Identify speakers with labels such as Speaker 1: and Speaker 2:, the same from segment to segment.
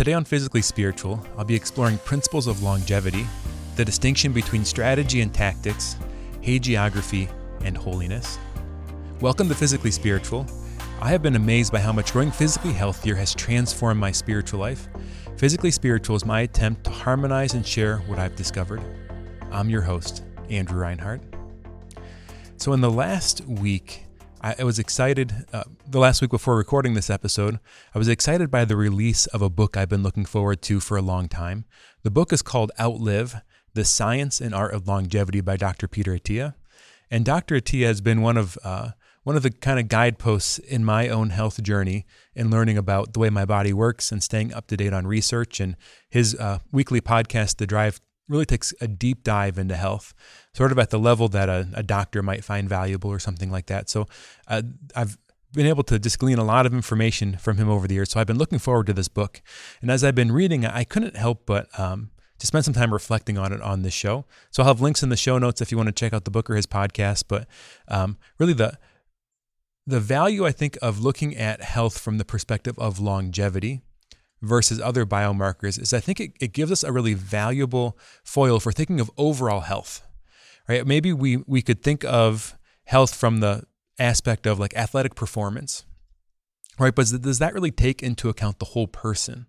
Speaker 1: Today on Physically Spiritual, I'll be exploring principles of longevity, the distinction between strategy and tactics, hagiography, and holiness. Welcome to Physically Spiritual. I have been amazed by how much growing physically healthier has transformed my spiritual life. Physically Spiritual is my attempt to harmonize and share what I've discovered. I'm your host, Andrew Reinhart. So, in the last week, I, was excited. Uh, the last week before recording this episode, I was excited by the release of a book I've been looking forward to for a long time. The book is called Outlive The Science and Art of Longevity by Dr. Peter Attia. And Dr. Attia has been one of uh, one of the kind of guideposts in my own health journey in learning about the way my body works and staying up to date on research. And his uh, weekly podcast, The Drive, really takes a deep dive into health, sort of at the level that a, a doctor might find valuable or something like that. So uh, I've been able to just glean a lot of information from him over the years. So I've been looking forward to this book. And as I've been reading, I couldn't help but um, to spend some time reflecting on it on this show. So I'll have links in the show notes if you want to check out the book or his podcast. But um, really, the the value I think of looking at health from the perspective of longevity versus other biomarkers is I think it, it gives us a really valuable foil for thinking of overall health. Right? Maybe we we could think of health from the aspect of like athletic performance. Right? But does that really take into account the whole person?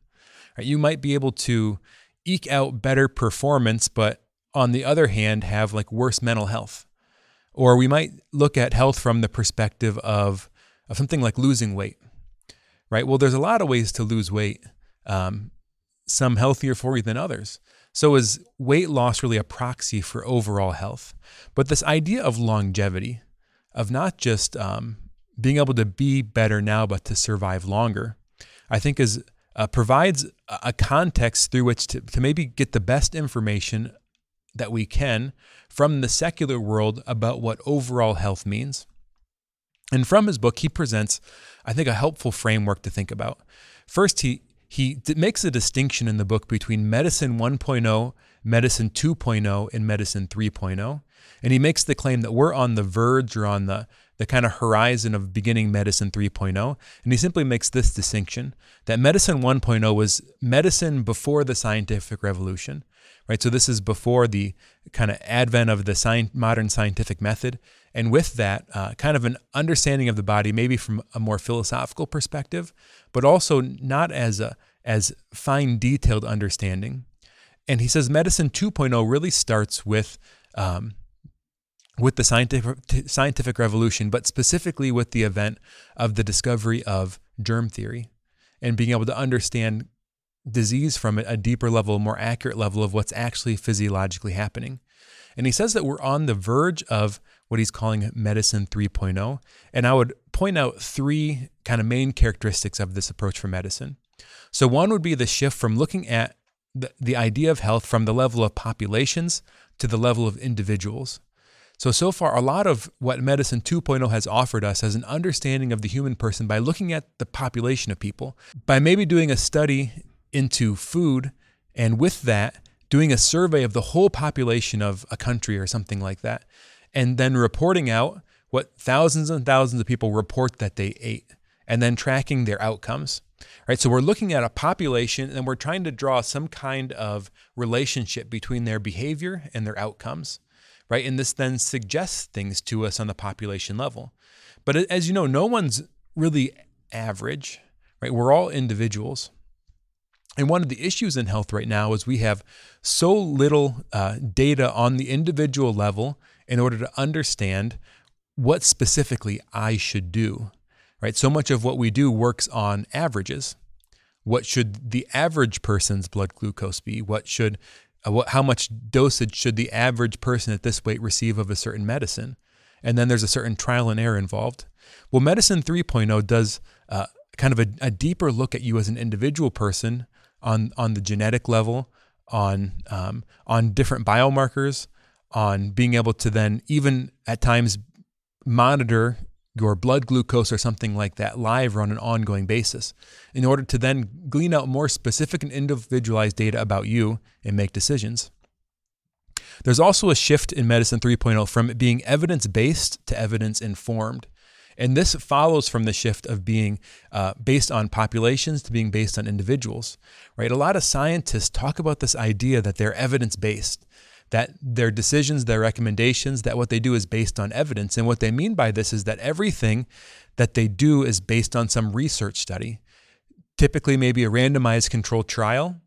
Speaker 1: Right? You might be able to eke out better performance, but on the other hand, have like worse mental health. Or we might look at health from the perspective of, of something like losing weight, right? Well, there's a lot of ways to lose weight um, some healthier for you than others. So, is weight loss really a proxy for overall health? But this idea of longevity, of not just um, being able to be better now, but to survive longer, I think is uh, provides a context through which to, to maybe get the best information that we can from the secular world about what overall health means. And from his book, he presents, I think, a helpful framework to think about. First, he, he makes a distinction in the book between medicine 1.0, medicine 2.0, and medicine 3.0. And he makes the claim that we're on the verge or on the, the kind of horizon of beginning medicine 3.0. And he simply makes this distinction that medicine 1.0 was medicine before the scientific revolution, right? So this is before the kind of advent of the sci- modern scientific method. And with that, uh, kind of an understanding of the body, maybe from a more philosophical perspective, but also not as a as fine detailed understanding. And he says medicine 2.0 really starts with um, with the scientific scientific revolution, but specifically with the event of the discovery of germ theory and being able to understand disease from a deeper level, more accurate level of what's actually physiologically happening. And he says that we're on the verge of what he's calling medicine 3.0. And I would point out three kind of main characteristics of this approach for medicine. So, one would be the shift from looking at the, the idea of health from the level of populations to the level of individuals. So, so far, a lot of what Medicine 2.0 has offered us as an understanding of the human person by looking at the population of people, by maybe doing a study into food, and with that, doing a survey of the whole population of a country or something like that, and then reporting out what thousands and thousands of people report that they ate and then tracking their outcomes. Right? So we're looking at a population and we're trying to draw some kind of relationship between their behavior and their outcomes. Right? And this then suggests things to us on the population level. But as you know, no one's really average, right? We're all individuals. And one of the issues in health right now is we have so little uh, data on the individual level in order to understand what specifically I should do. Right? So much of what we do works on averages. What should the average person's blood glucose be? What should uh, what, how much dosage should the average person at this weight receive of a certain medicine? And then there's a certain trial and error involved. Well, Medicine 3.0 does uh, kind of a, a, deeper look at you as an individual person on on the genetic level, on um, on different biomarkers, on being able to then even at times monitor your blood glucose or something like that live or on an ongoing basis in order to then glean out more specific and individualized data about you and make decisions. There's also a shift in Medicine 3.0 from being evidence based to evidence informed. And this follows from the shift of being uh, based on populations to being based on individuals, right? A lot of scientists talk about this idea that they're evidence based, that their decisions, their recommendations, that what they do is based on evidence. And what they mean by this is that everything that they do is based on some research study, typically, maybe a randomized controlled trial.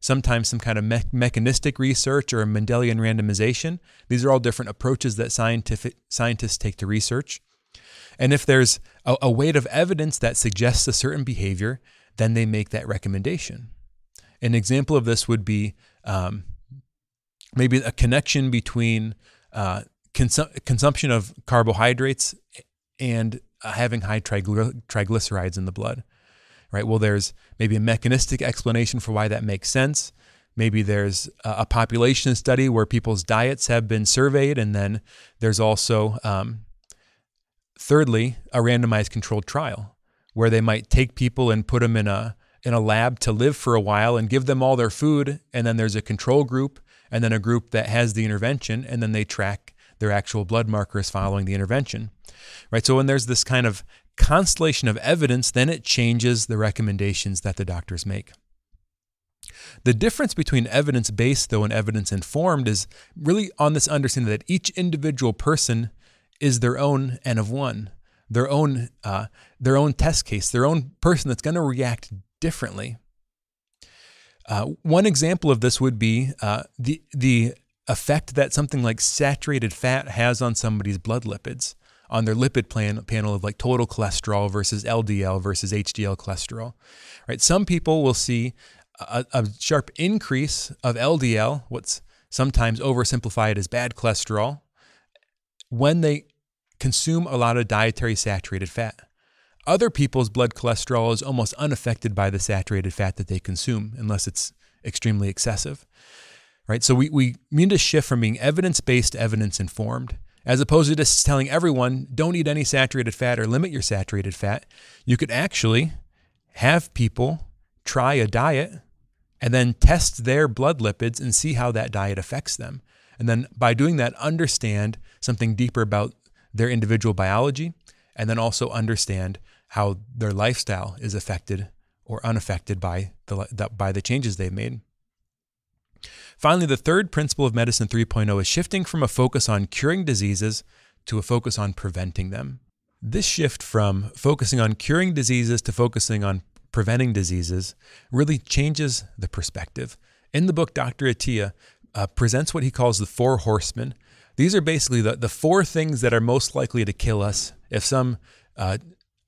Speaker 1: Sometimes some kind of me- mechanistic research or a Mendelian randomization. These are all different approaches that scientific scientists take to research. And if there's a, a weight of evidence that suggests a certain behavior, then they make that recommendation. An example of this would be um, maybe a connection between uh, consu- consumption of carbohydrates and uh, having high trigly- triglycerides in the blood. Right. Well, there's maybe a mechanistic explanation for why that makes sense. Maybe there's a, population study where people's diets have been surveyed, and then there's also um, Thirdly, a randomized controlled trial where they might take people and put them in a in a lab to live for a while and give them all their food and then there's a control group and then a group that has the intervention and then they track their actual blood markers following the intervention. Right? So when there's this kind of constellation of evidence, then it changes the recommendations that the doctors make. The difference between evidence based, though, and evidence informed is really on this understanding that each individual person is their own N of one, their own uh, their own test case, their own person that's going to react differently. Uh, one example of this would be uh, the the effect that something like saturated fat has on somebody's blood lipids, on their lipid plan, panel of like total cholesterol versus LDL versus HDL cholesterol. Right? Some people will see a, a sharp increase of LDL, what's sometimes oversimplified as bad cholesterol, when they consume a lot of dietary saturated fat. Other people's blood cholesterol is almost unaffected by the saturated fat that they consume, unless it's extremely excessive. Right? So we, we mean to shift from being evidence based to evidence informed. As opposed to just telling everyone, don't eat any saturated fat or limit your saturated fat, you could actually have people try a diet and then test their blood lipids and see how that diet affects them. And then by doing that, understand something deeper about their individual biology and then also understand how their lifestyle is affected or unaffected by the, by the changes they've made. Finally, the third principle of Medicine 3.0 is shifting from a focus on curing diseases to a focus on preventing them. This shift from focusing on curing diseases to focusing on preventing diseases really changes the perspective. In the book, Dr. Attia uh, presents what he calls the four horsemen these are basically the, the four things that are most likely to kill us if some uh,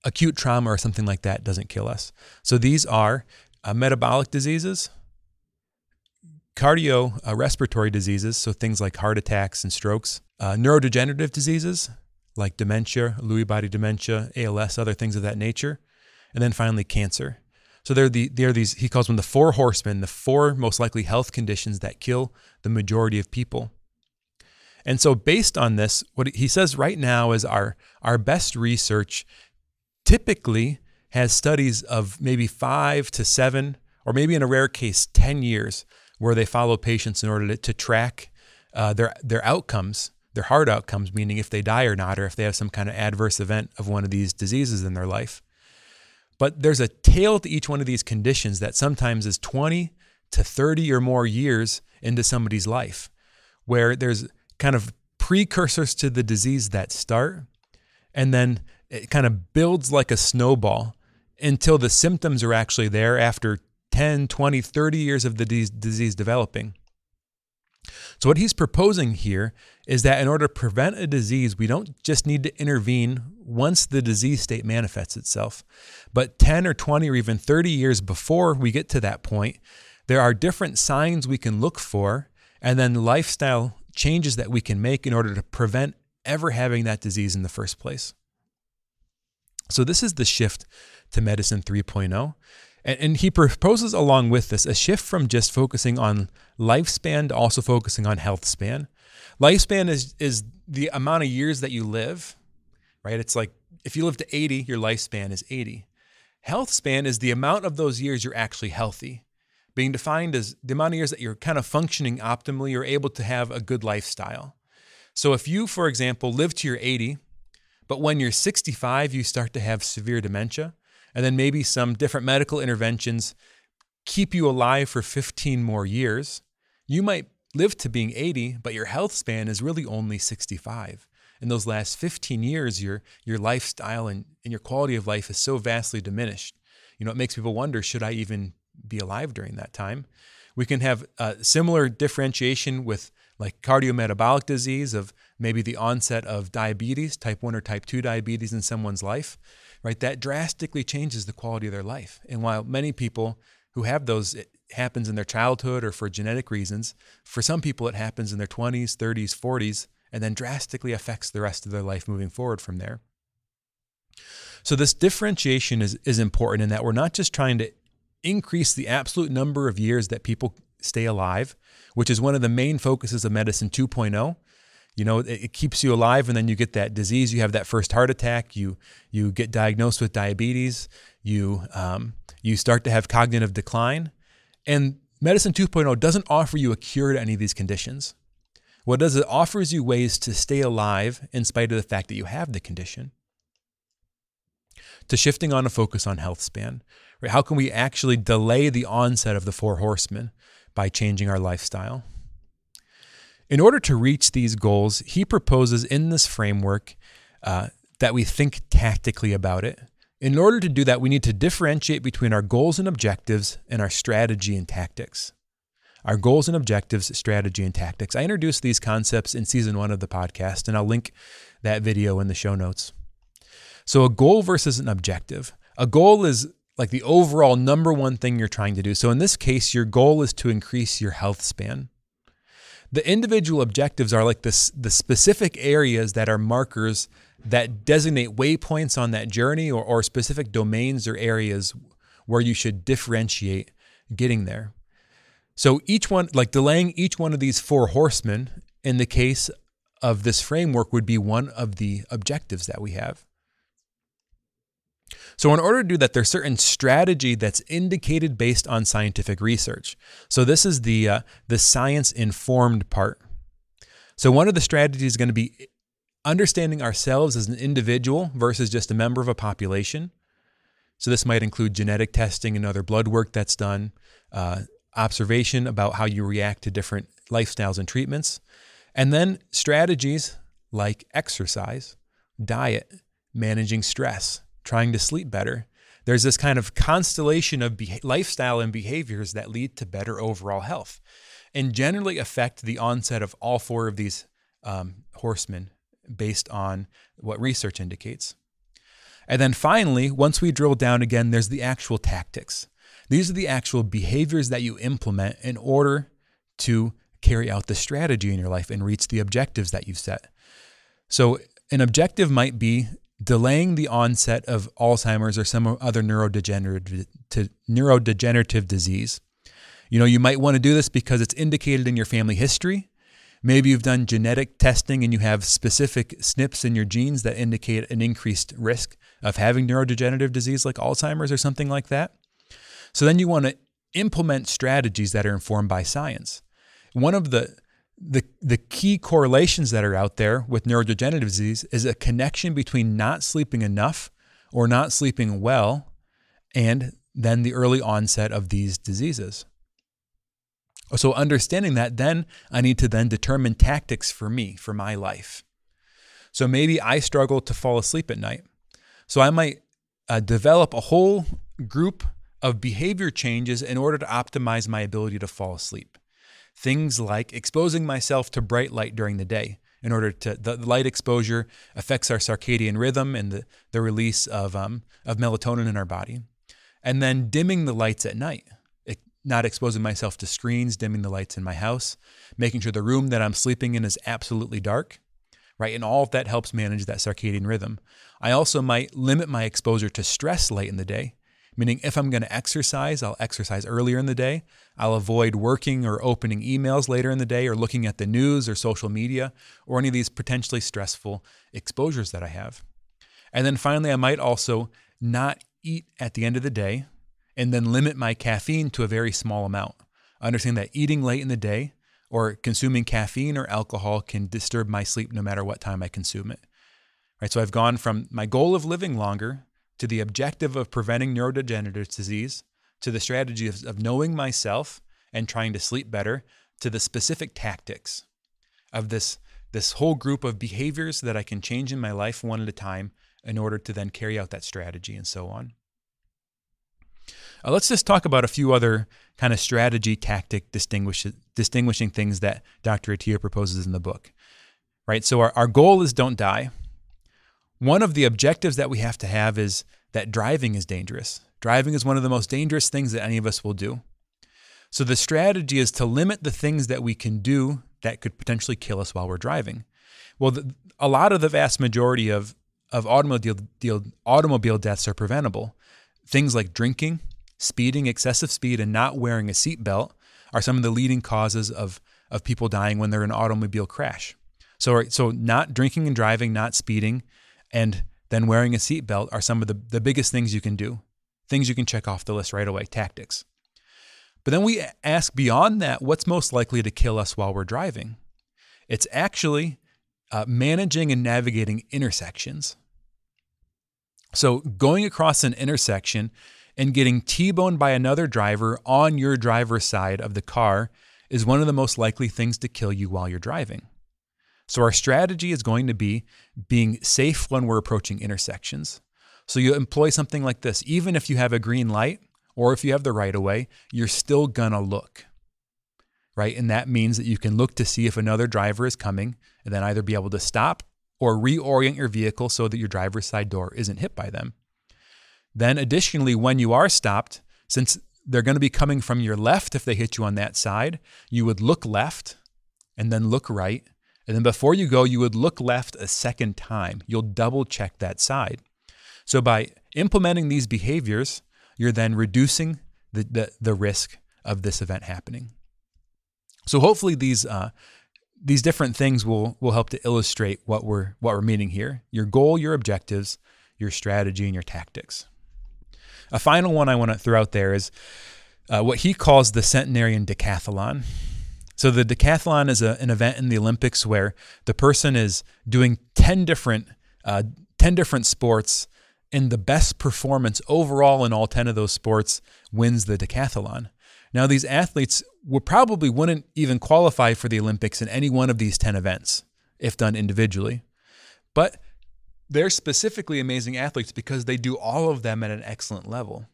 Speaker 1: acute trauma or something like that doesn't kill us. So these are uh, metabolic diseases, cardio uh, respiratory diseases, so things like heart attacks and strokes, uh, neurodegenerative diseases like dementia, Lewy body dementia, ALS, other things of that nature, and then finally cancer. So they're the they're these he calls them the four horsemen, the four most likely health conditions that kill the majority of people. And so, based on this, what he says right now is our, our best research typically has studies of maybe five to seven, or maybe in a rare case, 10 years, where they follow patients in order to, to track uh, their, their outcomes, their hard outcomes, meaning if they die or not, or if they have some kind of adverse event of one of these diseases in their life. But there's a tail to each one of these conditions that sometimes is 20 to 30 or more years into somebody's life, where there's kind of precursors to the disease that start, and then it kind of builds like a snowball until the symptoms are actually there after 10, 20, 30 years of the disease developing. So, what he's proposing here is that in order to prevent a disease, we don't just need to intervene once the disease state manifests itself, but 10 or 20 or even 30 years before we get to that point, there are different signs we can look for, and then lifestyle changes that we can make in order to prevent ever having that disease in the first place. So, this is the shift to Medicine 3.0. And, he proposes along with this a shift from just focusing on lifespan to also focusing on health span. Lifespan is, is the amount of years that you live, right? It's like if you live to 80, your lifespan is 80. Health span is the amount of those years you're actually healthy being defined as the amount of years that you're kind of functioning optimally, you're able to have a good lifestyle. So if you, for example, live to your 80, But when you're 65, you start to have severe dementia, and then maybe some different medical interventions keep you alive for 15 more years. You might live to being 80, but your health span is really only 65. In those last 15 years, your, your lifestyle and, and your quality of life is so vastly diminished. You know, it makes people wonder should I even be alive during that time? We can have a similar differentiation with like cardiometabolic disease of maybe the onset of diabetes, type 1 or type 2 diabetes in someone's life, right? That drastically changes the quality of their life. And while many people who have those, it happens in their childhood or for genetic reasons, for some people it happens in their 20s, 30s, 40s, and then drastically affects the rest of their life moving forward from there. So, this differentiation is, is important in that we're not just trying to increase the absolute number of years that people stay alive, which is one of the main focuses of medicine 2.0. You know, it, it, keeps you alive, and then you get that disease. You have that first heart attack. You you get diagnosed with diabetes. You um, you start to have cognitive decline, and medicine 2.0 doesn't offer you a cure to any of these conditions. What does it offers you ways to stay alive in spite of the fact that you have the condition. To shifting on a focus on health span, right? How can we actually delay the onset of the four horsemen? by changing our lifestyle. In order to reach these goals, he proposes in this framework uh, that we think tactically about it. In order to do that, we need to differentiate between our goals and objectives and our strategy and tactics. Our goals and objectives, strategy and tactics. I introduced these concepts in season one of the podcast, and I'll link that video in the show notes. So, a goal versus an objective. A goal is like the overall number one thing you're trying to do. So in this case, your goal is to increase your health span. The individual objectives are like the specific areas that are markers that designate waypoints on that journey or, or specific domains or areas where you should differentiate getting there. So each one, like delaying each one of these four horsemen in the case of this framework would be one of the objectives that we have. So, in order to do that, there's certain strategy that's indicated based on scientific research. So, this is the uh, the science informed part. So, one of the strategies is going to be understanding ourselves as an individual versus just a member of a population. So, this might include genetic testing and other blood work that's done, uh, observation about how you react to different lifestyles and treatments, and then strategies like exercise, diet, managing stress, trying to sleep better. There's this kind of constellation of be- lifestyle and behaviors that lead to better overall health and generally affect the onset of all four of these um, horsemen based on what research indicates. And then finally, once we drill down again, there's the actual tactics. These are the actual behaviors that you implement in order to carry out the strategy in your life and reach the objectives that you've set. So, an objective might be delaying the onset of Alzheimer's or some other neurodegenerative, neurodegenerative disease. You know, you might want to do this because it's indicated in your family history. Maybe you've done genetic testing and you have specific SNPs in your genes that indicate an increased risk of having neurodegenerative disease like Alzheimer's or something like that. So then you want to implement strategies that are informed by science. One of the the the key correlations that are out there with neurodegenerative disease is a connection between not sleeping enough or not sleeping well and then the early onset of these diseases. So understanding that then I need to then determine tactics for me for my life. So maybe I struggle to fall asleep at night. So I might uh, develop a whole group of behavior changes in order to optimize my ability to fall asleep. Things like exposing myself to bright light during the day in order to the light exposure affects our circadian rhythm and the, the release of, um, of melatonin in our body. And then dimming the lights at night, not exposing myself to screens, dimming the lights in my house, making sure the room that I'm sleeping in is absolutely dark, right? And all of that helps manage that circadian rhythm. I also might limit my exposure to stress late in the day Meaning, if I'm going to exercise, I'll exercise earlier in the day. I'll avoid working or opening emails later in the day or looking at the news or social media or any of these potentially stressful exposures that I have. And then finally, I might also not eat at the end of the day and then limit my caffeine to a very small amount. Understand that eating late in the day or consuming caffeine or alcohol can disturb my sleep no matter what time I consume it. Right? So I've gone from my goal of living longer to the objective of preventing neurodegenerative disease to the strategy of, of knowing myself and trying to sleep better to the specific tactics of this this whole group of behaviors that I can change in my life one at a time in order to then carry out that strategy and so on. Uh, let's just talk about a few other kind of strategy, tactic, distinguish, distinguishing things that Dr. Attia proposes in the book. Right? So, our, our goal is don't die. One of the objectives that we have to have is that driving is dangerous. Driving is one of the most dangerous things that any of us will do. So, the strategy is to limit the things that we can do that could potentially kill us while we're driving. Well, the, a lot of the vast majority of, of automobile, deal, automobile deaths are preventable. Things like drinking, speeding, excessive speed, and not wearing a seatbelt are some of the leading causes of, of people dying when they're in an automobile crash. So, so not drinking and driving, not speeding, and then wearing a seatbelt are some of the, the biggest things you can do. Things you can check off the list right away, tactics. But then we ask beyond that, what's most likely to kill us while we're driving? It's actually uh, managing and navigating intersections. So, going across an intersection and getting T boned by another driver on your driver's side of the car is one of the most likely things to kill you while you're driving. So, our strategy is going to be being safe when we're approaching intersections. So, you employ something like this even if you have a green light or if you have the right of way, you're still gonna look. Right? And that means that you can look to see if another driver is coming and then either be able to stop or reorient your vehicle so that your driver's side door isn't hit by them. Then, additionally, when you are stopped, since they're going to be coming from your left if they hit you on that side, you would look left and then look right. And then before you go, you would look left a second time. You'll double check that side. So, by implementing these behaviors, you're then reducing the, the, the risk of this event happening. So, hopefully, these uh, these different things will will help to illustrate what we're what we're meaning here: your goal, your objectives, your strategy, and your tactics. A final one I want to throw out there is uh, what he calls the centenarian decathlon. So the decathlon is a, an event in the Olympics where the person is doing ten different uh, ten different sports, and the best performance overall in all ten of those sports wins the decathlon. Now these athletes would probably wouldn't even qualify for the Olympics in any one of these ten events if done individually, but they're specifically amazing athletes because they do all of them at an excellent level.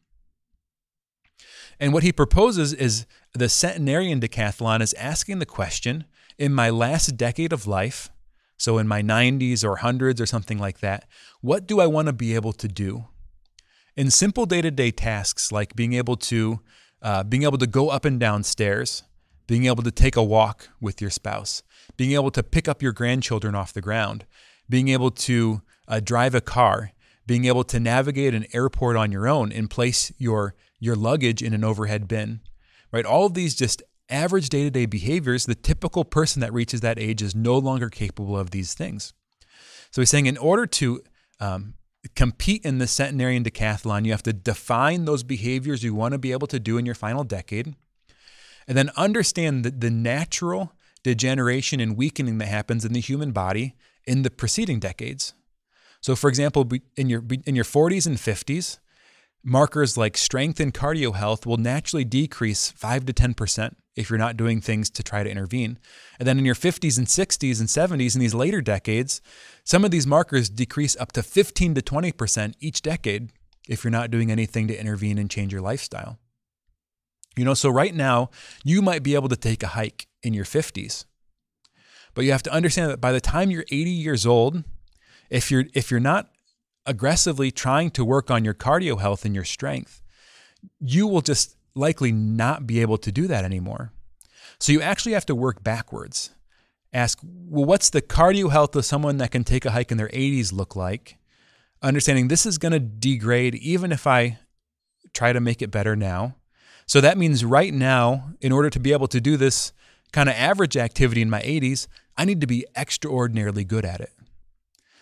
Speaker 1: And what he proposes is the centenarian decathlon is asking the question in my last decade of life, so in my 90s or hundreds or something like that, what do I want to be able to do? In simple day to day tasks like being able to uh, being able to go up and down stairs, being able to take a walk with your spouse, being able to pick up your grandchildren off the ground, being able to uh, drive a car, being able to navigate an airport on your own and place your your luggage in an overhead bin, right? All of these just average day-to-day behaviors. The typical person that reaches that age is no longer capable of these things. So he's saying, in order to um, compete in the centenarian decathlon, you have to define those behaviors you want to be able to do in your final decade, and then understand the, the natural degeneration and weakening that happens in the human body in the preceding decades. So, for example, in your in your 40s and 50s, markers like strength and cardio health will naturally decrease 5 to 10% if you're not doing things to try to intervene. And then in your 50s and 60s and 70s in these later decades, some of these markers decrease up to 15 to 20% each decade if you're not doing anything to intervene and change your lifestyle. You know, so right now, you might be able to take a hike in your 50s. But you have to understand that by the time you're 80 years old, if you're if you're not aggressively trying to work on your cardio health and your strength, you will just likely not be able to do that anymore. So you actually have to work backwards. Ask, well, what's the cardio health of someone that can take a hike in their 80s look like? Understanding this is going to degrade even if I try to make it better now. So that means right now, in order to be able to do this kind of average activity in my 80s, I need to be extraordinarily good at it.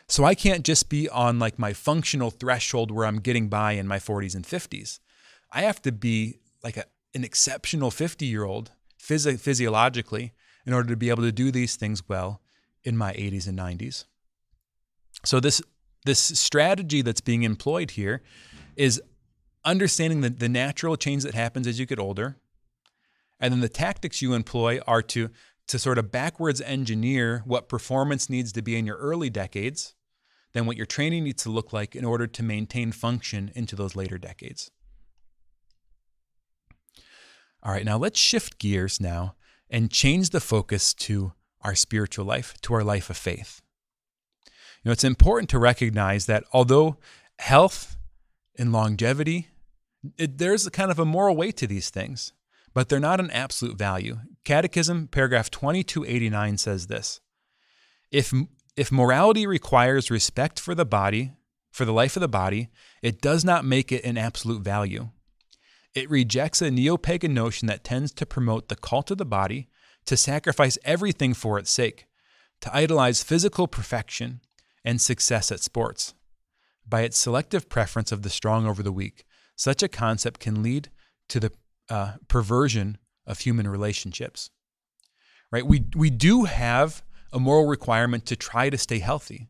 Speaker 1: So I can't just be on like my functional threshold where I'm getting by in my 40s and 50s. I have to be like a, an exceptional 50 year old phys- physiologically in order to be able to do these things well in my 80s and 90s. So this this strategy that's being employed here is understanding the, the natural change that happens as you get older. And then the tactics you employ are to, to sort of backwards engineer what performance needs to be in your early decades, then what your training needs to look like in order to maintain function into those later decades. All right, now let's shift gears now and change the focus to our spiritual life, to our life of faith. You know, it's important to recognize that although health and longevity, it, there's kind of a moral weight to these things, but they're not an absolute value. Catechism, paragraph 2289 says this if, if morality requires respect for the body, for the life of the body, it does not make it an absolute value. It rejects a neo pagan notion that tends to promote the cult of the body, to sacrifice everything for its sake, to idolize physical perfection and success at sports. By its selective preference of the strong over the weak, such a concept can lead to the uh, perversion of human relationships. Right? We, we do have a moral requirement to try to stay healthy.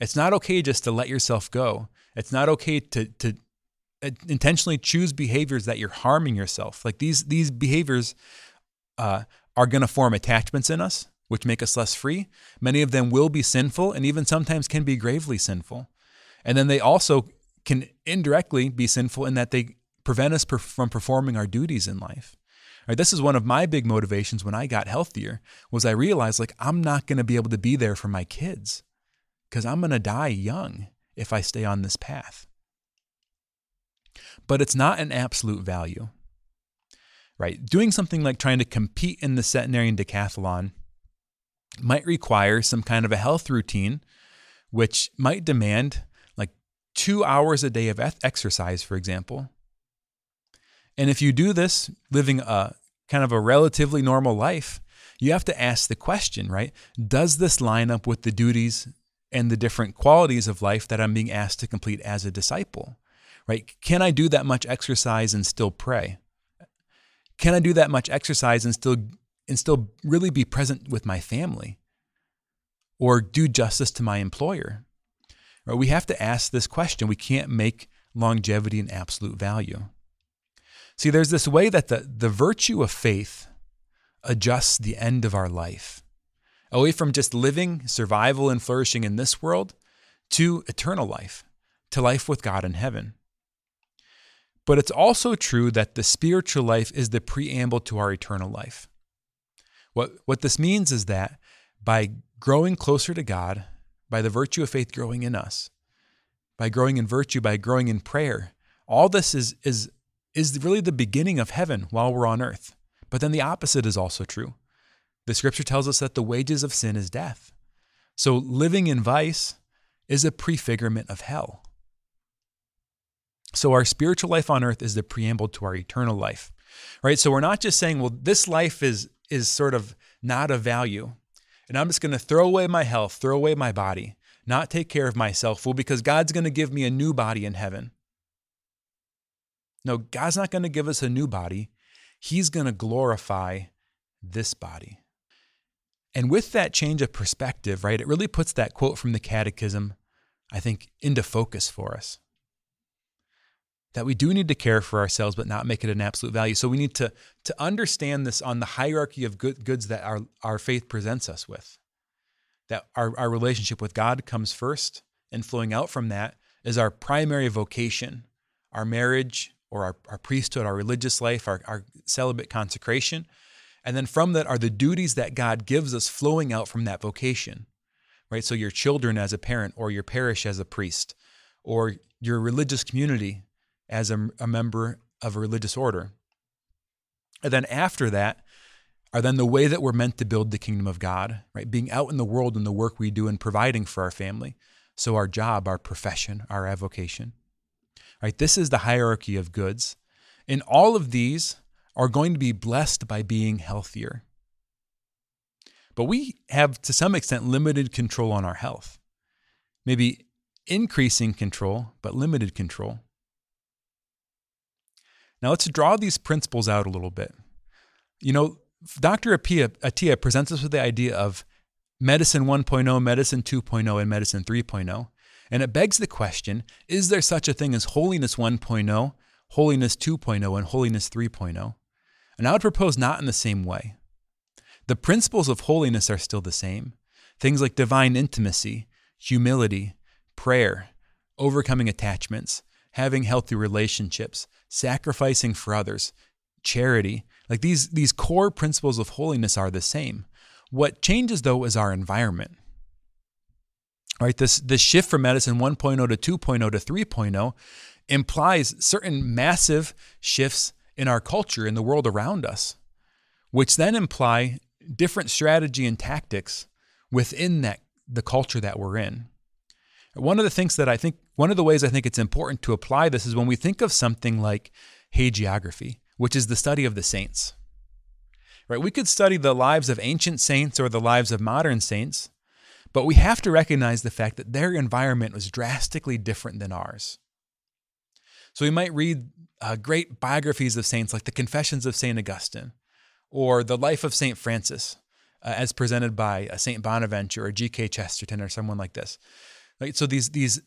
Speaker 1: It's not okay just to let yourself go. It's not okay to, to uh, intentionally choose behaviors that you're harming yourself. Like these these behaviors uh, are going to form attachments in us, which make us less free. Many of them will be sinful, and even sometimes can be gravely sinful. And then they also can indirectly be sinful in that they prevent us per- from performing our duties in life. Right, this is one of my big motivations when I got healthier was I realized like I'm not going to be able to be there for my kids because I'm going to die young if I stay on this path but it's not an absolute value. Right? Doing something like trying to compete in the centenarian decathlon might require some kind of a health routine, which might demand like two hours a day of exercise, for example. And if you do this living a kind of a relatively normal life, you have to ask the question, right? Does this line up with the duties and the different qualities of life that I'm being asked to complete as a disciple? right? Can I do that much exercise and still pray? Can I do that much exercise and still and still really be present with my family? Or do justice to my employer? Right? We have to ask this question. We can't make longevity an absolute value. See, there's this way that the, the virtue of faith adjusts the end of our life away from just living, survival, and flourishing in this world to eternal life, to life with God in heaven. But it's also true that the spiritual life is the preamble to our eternal life. What, what this means is that by growing closer to God, by the virtue of faith growing in us, by growing in virtue, by growing in prayer, all this is, is, is really the beginning of heaven while we're on earth. But then the opposite is also true. The scripture tells us that the wages of sin is death. So living in vice is a prefigurement of hell. So our spiritual life on earth is the preamble to our eternal life. Right? So we're not just saying, well, this life is is sort of not of value. And I'm just going to throw away my health, throw away my body, not take care of myself. Well, because God's going to give me a new body in heaven. No, God's not going to give us a new body. He's going to glorify this body. And with that change of perspective, right, it really puts that quote from the Catechism, I think, into focus for us that we do need to care for ourselves, but not make it an absolute value. So we need to, to understand this on the hierarchy of good, goods that our, our faith presents us with. That our, our relationship with God comes first, and flowing out from that is our primary vocation, our marriage or our, our priesthood, our religious life, our, our celibate consecration. And then from that are the duties that God gives us flowing out from that vocation, right? So your children as a parent, or your parish as a priest, or your religious community as a, a member of a religious order. And then after that are then the way that we're meant to build the kingdom of God, right? Being out in the world and the work we do and providing for our family. So our job, our profession, our avocation. Right? This is the hierarchy of goods. And all of these are going to be blessed by being healthier. But we have, to some extent, limited control on our health. Maybe increasing control, but limited control. Now let's draw these principles out a little bit. You know, Dr. Attia presents us with the idea of medicine 1.0, medicine 2.0, and medicine 3.0. And it begs the question is there such a thing as holiness 1.0, holiness 2.0, and holiness 3.0? And I would propose not in the same way. The principles of holiness are still the same. Things like divine intimacy, humility, prayer, overcoming attachments, having healthy relationships, sacrificing for others, charity. Like these, these core principles of holiness are the same. What changes though is our environment. Right? This this shift from medicine 1.0 to 2.0 to 3.0 implies certain massive shifts in our culture in the world around us, which then imply different strategy and tactics within that the culture that we're in. One of the things that I think one of the ways I think it's important to apply this is when we think of something like hagiography, which is the study of the saints. Right? We could study the lives of ancient saints or the lives of modern saints, but we have to recognize the fact that their environment was drastically different than ours. So we might read uh, great biographies of saints like the Confessions of St. Augustine or the Life of St. Francis, uh, as presented by uh, St. Bonaventure or G.K. Chesterton or someone like this. Right? So these, these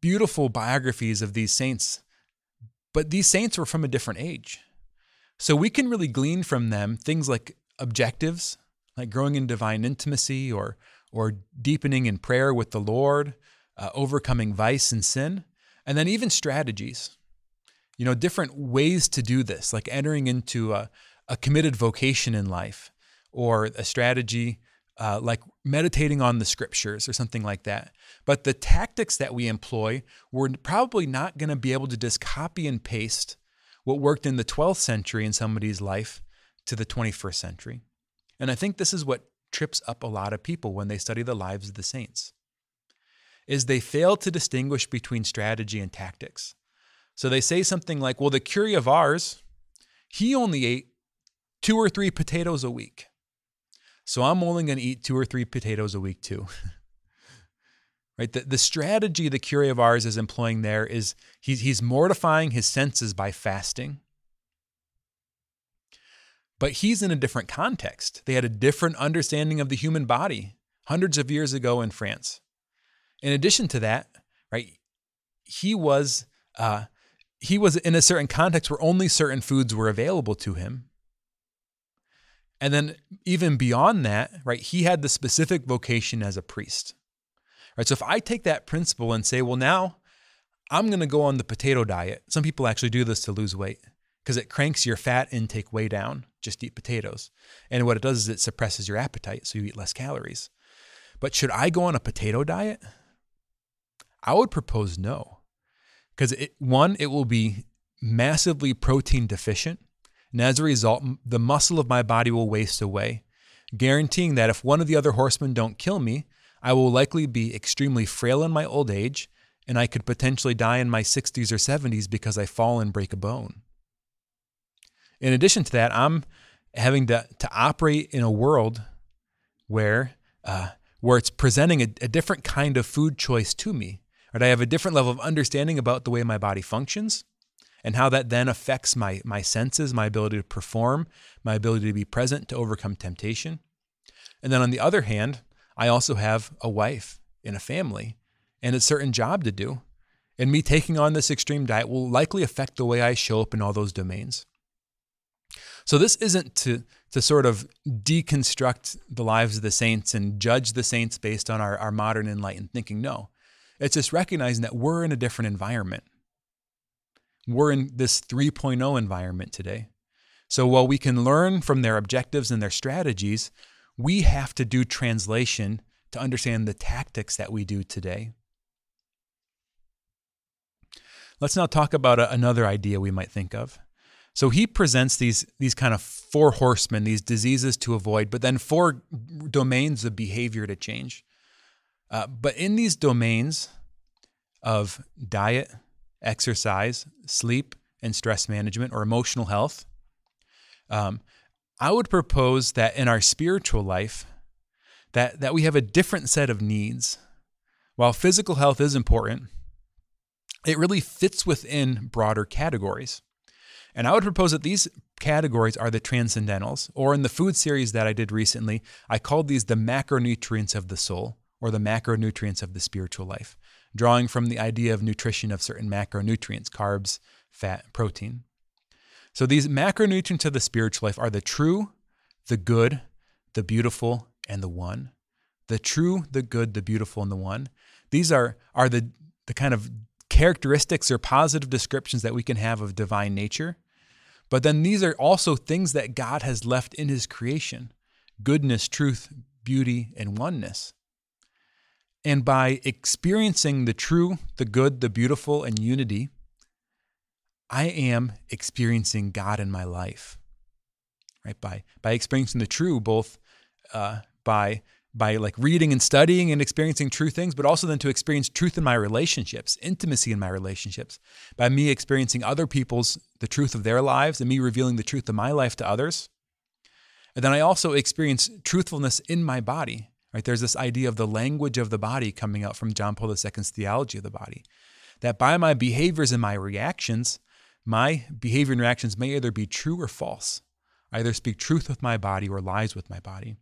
Speaker 1: beautiful biographies of these saints, but these saints were from a different age. So we can really glean from them things like objectives, like growing in divine intimacy or, or deepening in prayer with the Lord, uh, overcoming vice and sin, and then even strategies. You know, different ways to do this, like entering into a, a committed vocation in life or a strategy uh, like meditating on the scriptures or something like that. But the tactics that we employ, we're probably not going to be able to just copy and paste what worked in the 12th century in somebody's life to the 21st century. And I think this is what trips up a lot of people when they study the lives of the saints is they fail to distinguish between strategy and tactics. So they say something like, well, the Curé of Ars, he only ate two or three potatoes a week. So I'm only going to eat two or three potatoes a week too. right? The, the strategy the Curé of Ars is employing there is he's, he's mortifying his senses by fasting. But he's in a different context. They had a different understanding of the human body hundreds of years ago in France. In addition to that, right, he was uh, he was in a certain context where only certain foods were available to him. And then even beyond that, right, he had the specific vocation as a priest. Right? So if I take that principle and say, well, now I'm going to go on the potato diet. Some people actually do this to lose weight because it cranks your fat intake way down. Just eat potatoes. And what it does is it suppresses your appetite, so you eat less calories. But should I go on a potato diet? I would propose no. Because one, it will be massively protein deficient. And as a result, the muscle of my body will waste away, guaranteeing that if one of the other horsemen don't kill me, I will likely be extremely frail in my old age, and I could potentially die in my 60s or 70s because I fall and break a bone. In addition to that, I'm having to, to operate in a world where, uh, where it's presenting a, a different kind of food choice to me. Right? I have a different level of understanding about the way my body functions and how that then affects my, my senses, my ability to perform, my ability to be present, to overcome temptation. And then on the other hand, I also have a wife and a family and a certain job to do. And me taking on this extreme diet will likely affect the way I show up in all those domains. So this isn't to to sort of deconstruct the lives of the saints and judge the saints based on our, our modern enlightened thinking. No. It's just recognizing that we're in a different environment. We're in this 3.0 environment today. So while we can learn from their objectives and their strategies, we have to do translation to understand the tactics that we do today. Let's now talk about a, another idea we might think of. So he presents these these kind of four horsemen, these diseases to avoid, but then four domains of behavior to change. Uh, but in these domains of diet, exercise, sleep, and stress management or emotional health, um, I would propose that in our spiritual life, that, that we have a different set of needs. While physical health is important, it really fits within broader categories. And I would propose that these categories are the transcendentals, or in the food series that I did recently, I called these the macronutrients of the soul, or the macronutrients of the spiritual life drawing from the idea of nutrition of certain macronutrients, carbs, fat, protein. So these macronutrients of the spiritual life are the true, the good, the beautiful, and the one. The true, the good, the beautiful, and the one. These are, are the, the kind of characteristics or positive descriptions that we can have of divine nature. But then these are also things that God has left in his creation goodness, truth, beauty, and oneness. And by experiencing the true, the good, the beautiful, and unity, I am experiencing God in my life. Right? By by experiencing the true, both uh, by by like reading and studying and experiencing true things, but also then to experience truth in my relationships, intimacy in my relationships, by me experiencing other people's the truth of their lives and me revealing the truth of my life to others. And then I also experience truthfulness in my body. Right? There's this idea of the language of the body coming out from John Paul II's theology of the body. That by my behaviors and my reactions, my behavior and reactions may either be true or false. I either speak truth with my body or lies with my body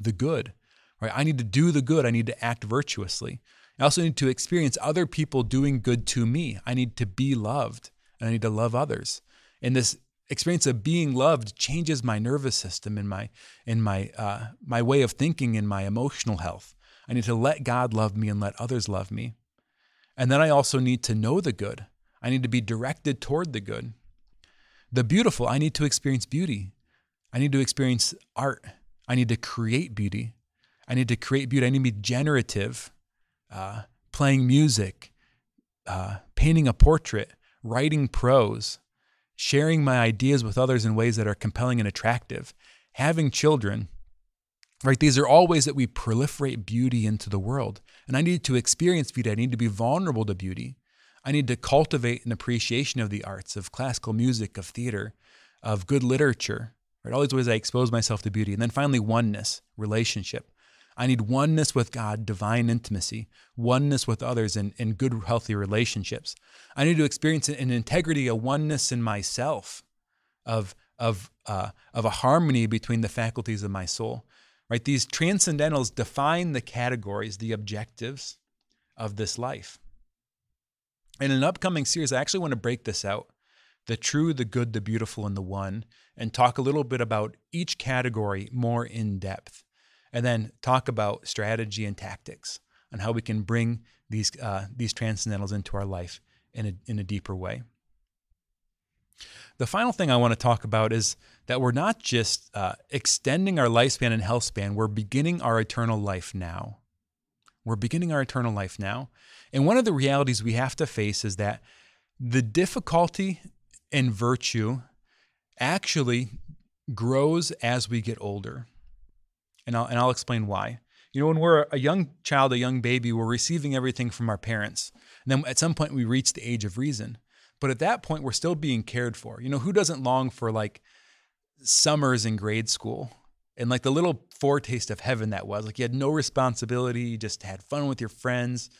Speaker 1: the good, right? I need to do the good. I need to act virtuously. I also need to experience other people doing good to me. I need to be loved and I need to love others. And this experience of being loved changes my nervous system and my and my uh, my way of thinking and my emotional health. I need to let God love me and let others love me. And then I also need to know the good. I need to be directed toward the good. The beautiful, I need to experience beauty. I need to experience art. I need to create beauty. I need to create beauty. I need to be generative, uh, playing music, uh, painting a portrait, writing prose, sharing my ideas with others in ways that are compelling and attractive, having children. Right? These are all ways that we proliferate beauty into the world. And I need to experience beauty. I need to be vulnerable to beauty. I need to cultivate an appreciation of the arts, of classical music, of theater, of good literature, Right? All these ways I expose myself to beauty. And then finally, oneness, relationship. I need oneness with God, divine intimacy, oneness with others and, in good, healthy relationships. I need to experience an integrity, a oneness in myself, of, of, uh, of a harmony between the faculties of my soul. Right? These transcendentals define the categories, the objectives of this life. In an upcoming series, I actually want to break this out the true, the good, the beautiful, and the one, and talk a little bit about each category more in depth. And then talk about strategy and tactics on how we can bring these, uh, these transcendentals into our life in a, in a deeper way. The final thing I want to talk about is that we're not just uh, extending our lifespan and health span, we're beginning our eternal life now. We're beginning our eternal life now. And one of the realities we have to face is that the difficulty and virtue actually grows as we get older. And I'll, and I'll explain why. You know, when we're a young child, a young baby, we're receiving everything from our parents. And then at some point, we reach the age of reason. But at that point, we're still being cared for. You know, who doesn't long for like summers in grade school and like the little foretaste of heaven that was? Like you had no responsibility, you just had fun with your friends,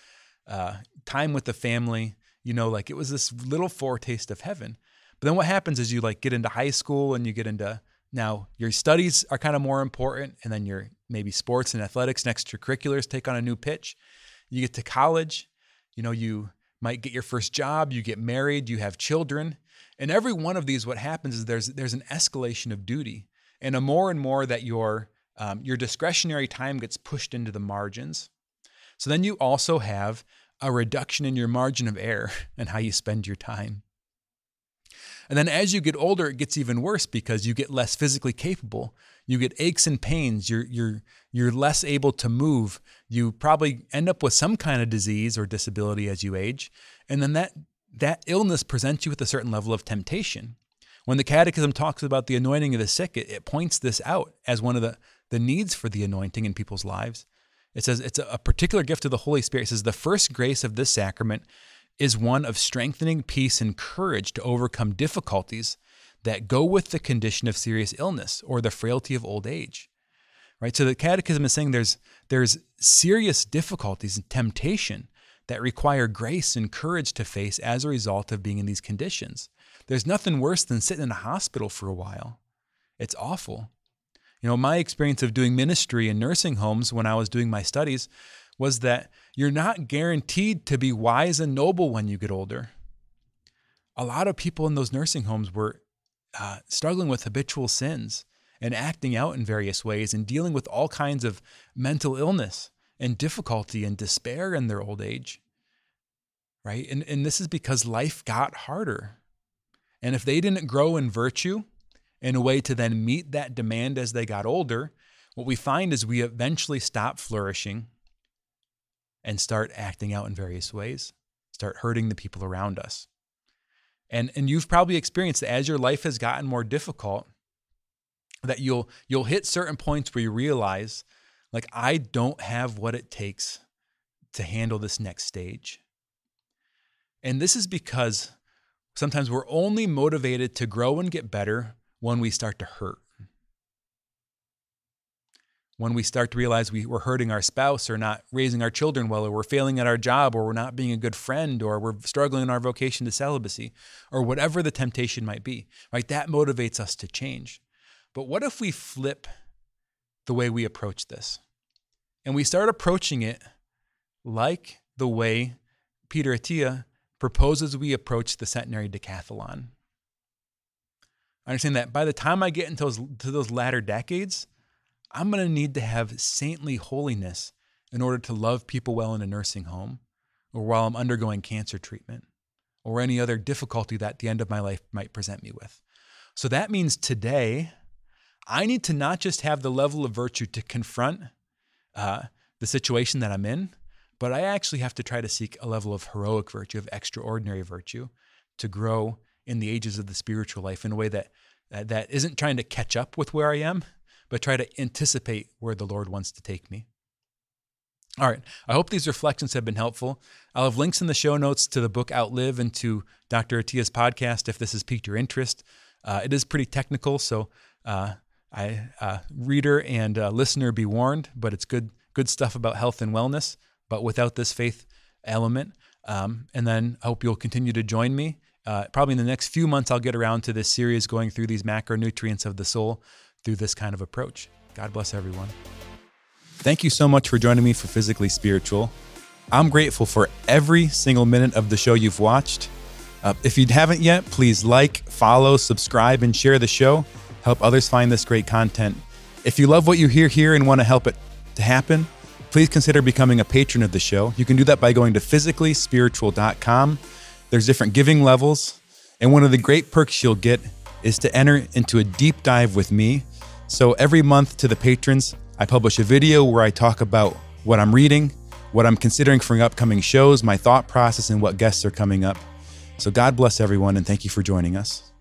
Speaker 1: uh, time with the family. You know, like it was this little foretaste of heaven. But then what happens is you like get into high school and you get into now your studies are kind of more important, and then your maybe sports and athletics and extracurriculars take on a new pitch. You get to college, you know, you might get your first job, you get married, you have children. And every one of these, what happens is there's there's an escalation of duty. And a more and more that your um, your discretionary time gets pushed into the margins. So then you also have a reduction in your margin of error and how you spend your time. And then as you get older, it gets even worse because you get less physically capable. You get aches and pains. You're, you're, you're less able to move. You probably end up with some kind of disease or disability as you age. And then that, that illness presents you with a certain level of temptation. When the Catechism talks about the anointing of the sick, it, it points this out as one of the, the needs for the anointing in people's lives. It says it's a, a particular gift of the Holy Spirit. It says the first grace of this sacrament is one of strengthening peace and courage to overcome difficulties that go with the condition of serious illness or the frailty of old age. Right? So the catechism is saying there's there's serious difficulties and temptation that require grace and courage to face as a result of being in these conditions. There's nothing worse than sitting in a hospital for a while. It's awful. You know, my experience of doing ministry in nursing homes when I was doing my studies was that you're not guaranteed to be wise and noble when you get older. A lot of people in those nursing homes were uh, struggling with habitual sins and acting out in various ways and dealing with all kinds of mental illness and difficulty and despair in their old age. Right? And, and this is because life got harder. And if they didn't grow in virtue in a way to then meet that demand as they got older, what we find is we eventually stop flourishing and start acting out in various ways, start hurting the people around us. And, and you've probably experienced that as your life has gotten more difficult, that you'll you'll hit certain points where you realize like I don't have what it takes to handle this next stage. And this is because sometimes we're only motivated to grow and get better when we start to hurt when we start to realize we, we're hurting our spouse or not raising our children well, or we're failing at our job, or we're not being a good friend, or we're struggling in our vocation to celibacy, or whatever the temptation might be, right? That motivates us to change. But what if we flip the way we approach this? And we start approaching it like the way Peter Attia proposes we approach the centenary decathlon. I understand that by the time I get into those, to those latter decades, I'm going to need to have saintly holiness in order to love people well in a nursing home or while I'm undergoing cancer treatment or any other difficulty that the end of my life might present me with. So that means today, I need to not just have the level of virtue to confront uh, the situation that I'm in, but I actually have to try to seek a level of heroic virtue, of extraordinary virtue, to grow in the ages of the spiritual life in a way that that isn't trying to catch up with where I am, but try to anticipate where the Lord wants to take me. All right. I hope these reflections have been helpful. I'll have links in the show notes to the book Outlive and to Dr. Attia's podcast if this has piqued your interest. Uh, it is pretty technical, so uh, I uh, reader and uh, listener be warned. But it's good good stuff about health and wellness, but without this faith element. Um, and then I hope you'll continue to join me. Uh, probably in the next few months, I'll get around to this series going through these macronutrients of the soul through this kind of approach. God bless everyone. Thank you so much for joining me for Physically Spiritual. I'm grateful for every single minute of the show you've watched. Uh, if you haven't yet, please like, follow, subscribe, and share the show. Help others find this great content. If you love what you hear here and want to help it to happen, please consider becoming a patron of the show. You can do that by going to physicallyspiritual.com. There's different giving levels, and one of the great perks you'll get is to enter into a deep dive with me so every month to the patrons, I publish a video where I talk about what I'm reading, what I'm considering for upcoming shows, my thought process, and what guests are coming up. So God bless everyone and thank you for joining us.